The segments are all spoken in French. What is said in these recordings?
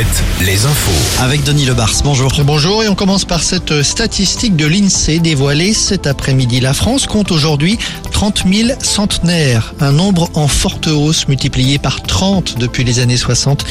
7, les infos. Avec Denis Lebars, bonjour. Bonjour et on commence par cette statistique de l'INSEE dévoilée cet après-midi. La France compte aujourd'hui 30 000 centenaires, un nombre en forte hausse multiplié par 30 depuis les années 60.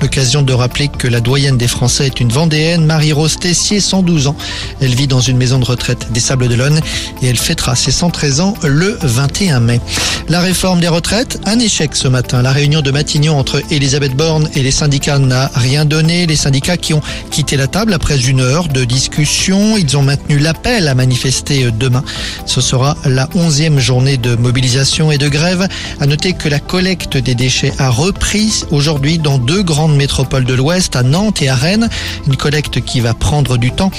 L'occasion de rappeler que la doyenne des Français est une Vendéenne, Marie-Rose Tessier, 112 ans. Elle vit dans une maison de retraite des Sables d'Olonne et elle fêtera ses 113 ans le 21 mai. La réforme des retraites, un échec ce matin. La réunion de Matignon entre Elisabeth Borne et les syndicats n'a rien donné. Les syndicats qui ont quitté la table après une heure de discussion, ils ont maintenu l'appel à manifester demain. Ce sera la onzième journée de mobilisation et de grève. À noter que la collecte des déchets a repris aujourd'hui dans deux grandes métropoles de l'Ouest, à Nantes et à Rennes. Une collecte qui va prendre du temps,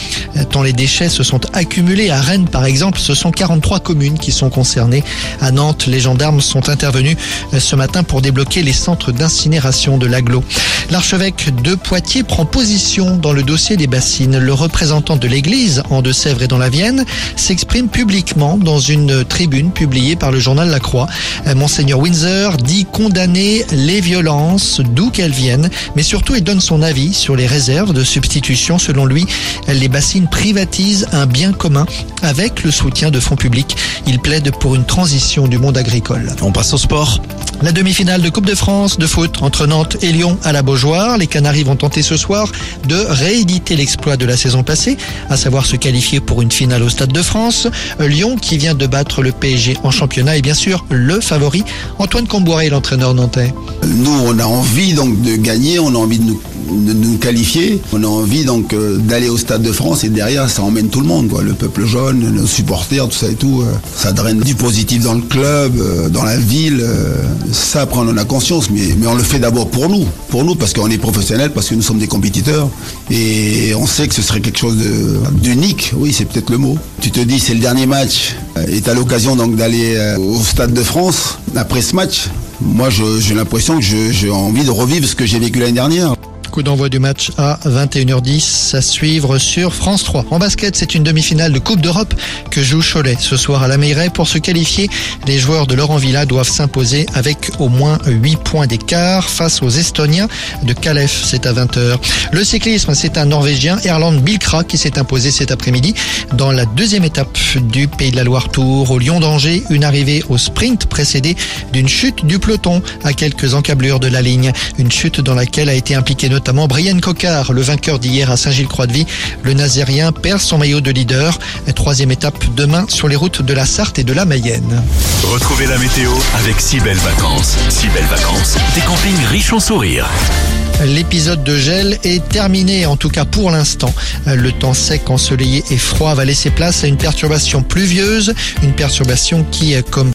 tant les déchets se sont accumulés. À Rennes, par exemple, ce sont 43 communes qui sont concernées. À Nantes, les gendarmes sont intervenus ce matin pour débloquer les centres d'incinération de l'aglo. L'archevêque de Poitiers prend position dans le dossier des bassines. Le représentant de l'église en Deux-Sèvres et dans la Vienne s'exprime publiquement dans une tribune publiée par le journal La Croix. Monseigneur Windsor dit condamner les violences d'où qu'elles viennent, mais surtout il donne son avis sur les réserves de substitution. Selon lui, les bassines privatisent un bien commun avec le soutien de fonds publics. Il plaide pour une transition du monde agricole. On passe au sport. La demi-finale de Coupe de France de foot entre Nantes et Lyon à la Beaujoire. Les Canaries vont tenter ce soir de rééditer l'exploit de la saison passée, à savoir se qualifier pour une finale au Stade de France. Lyon qui vient de battre le PSG en championnat et bien sûr le favori Antoine Comboiré, l'entraîneur nantais. Nous, on a envie donc de gagner, on a envie de nous de nous qualifier. On a envie donc euh, d'aller au Stade de France et derrière ça emmène tout le monde. Le peuple jaune, nos supporters, tout ça et tout. Euh, ça draine du positif dans le club, euh, dans la ville. ça, après on en a conscience, mais, on le fait d'abord pour nous. Pour nous, parce qu'on est professionnels, parce que nous sommes des compétiteurs. Et on sait que ce serait quelque chose d'unique. Oui, c'est peut-être le mot. Tu te dis, c'est le dernier match. Et tu as l'occasion d'aller au Stade de France après ce match. Moi, j'ai l'impression que j'ai envie de revivre ce que j'ai vécu l'année dernière coup d'envoi du match à 21h10 à suivre sur France 3. En basket, c'est une demi-finale de Coupe d'Europe que joue Cholet ce soir à la Meilleray. Pour se qualifier, les joueurs de Laurent Villa doivent s'imposer avec au moins 8 points d'écart face aux Estoniens de Calef. C'est à 20h. Le cyclisme, c'est un Norvégien, Erland Bilkra, qui s'est imposé cet après-midi dans la deuxième étape du Pays de la Loire Tour au Lyon d'Angers. Une arrivée au sprint précédée d'une chute du peloton à quelques encablures de la ligne. Une chute dans laquelle a été impliqué notamment notamment Brian Cocard, le vainqueur d'hier à Saint-Gilles-Croix-de-Vie. Le Nazérien perd son maillot de leader. Troisième étape demain sur les routes de la Sarthe et de la Mayenne. Retrouvez la météo avec si belles vacances. Si belles vacances, des campings riches en sourires. L'épisode de gel est terminé, en tout cas pour l'instant. Le temps sec, ensoleillé et froid va laisser place à une perturbation pluvieuse, une perturbation qui, comme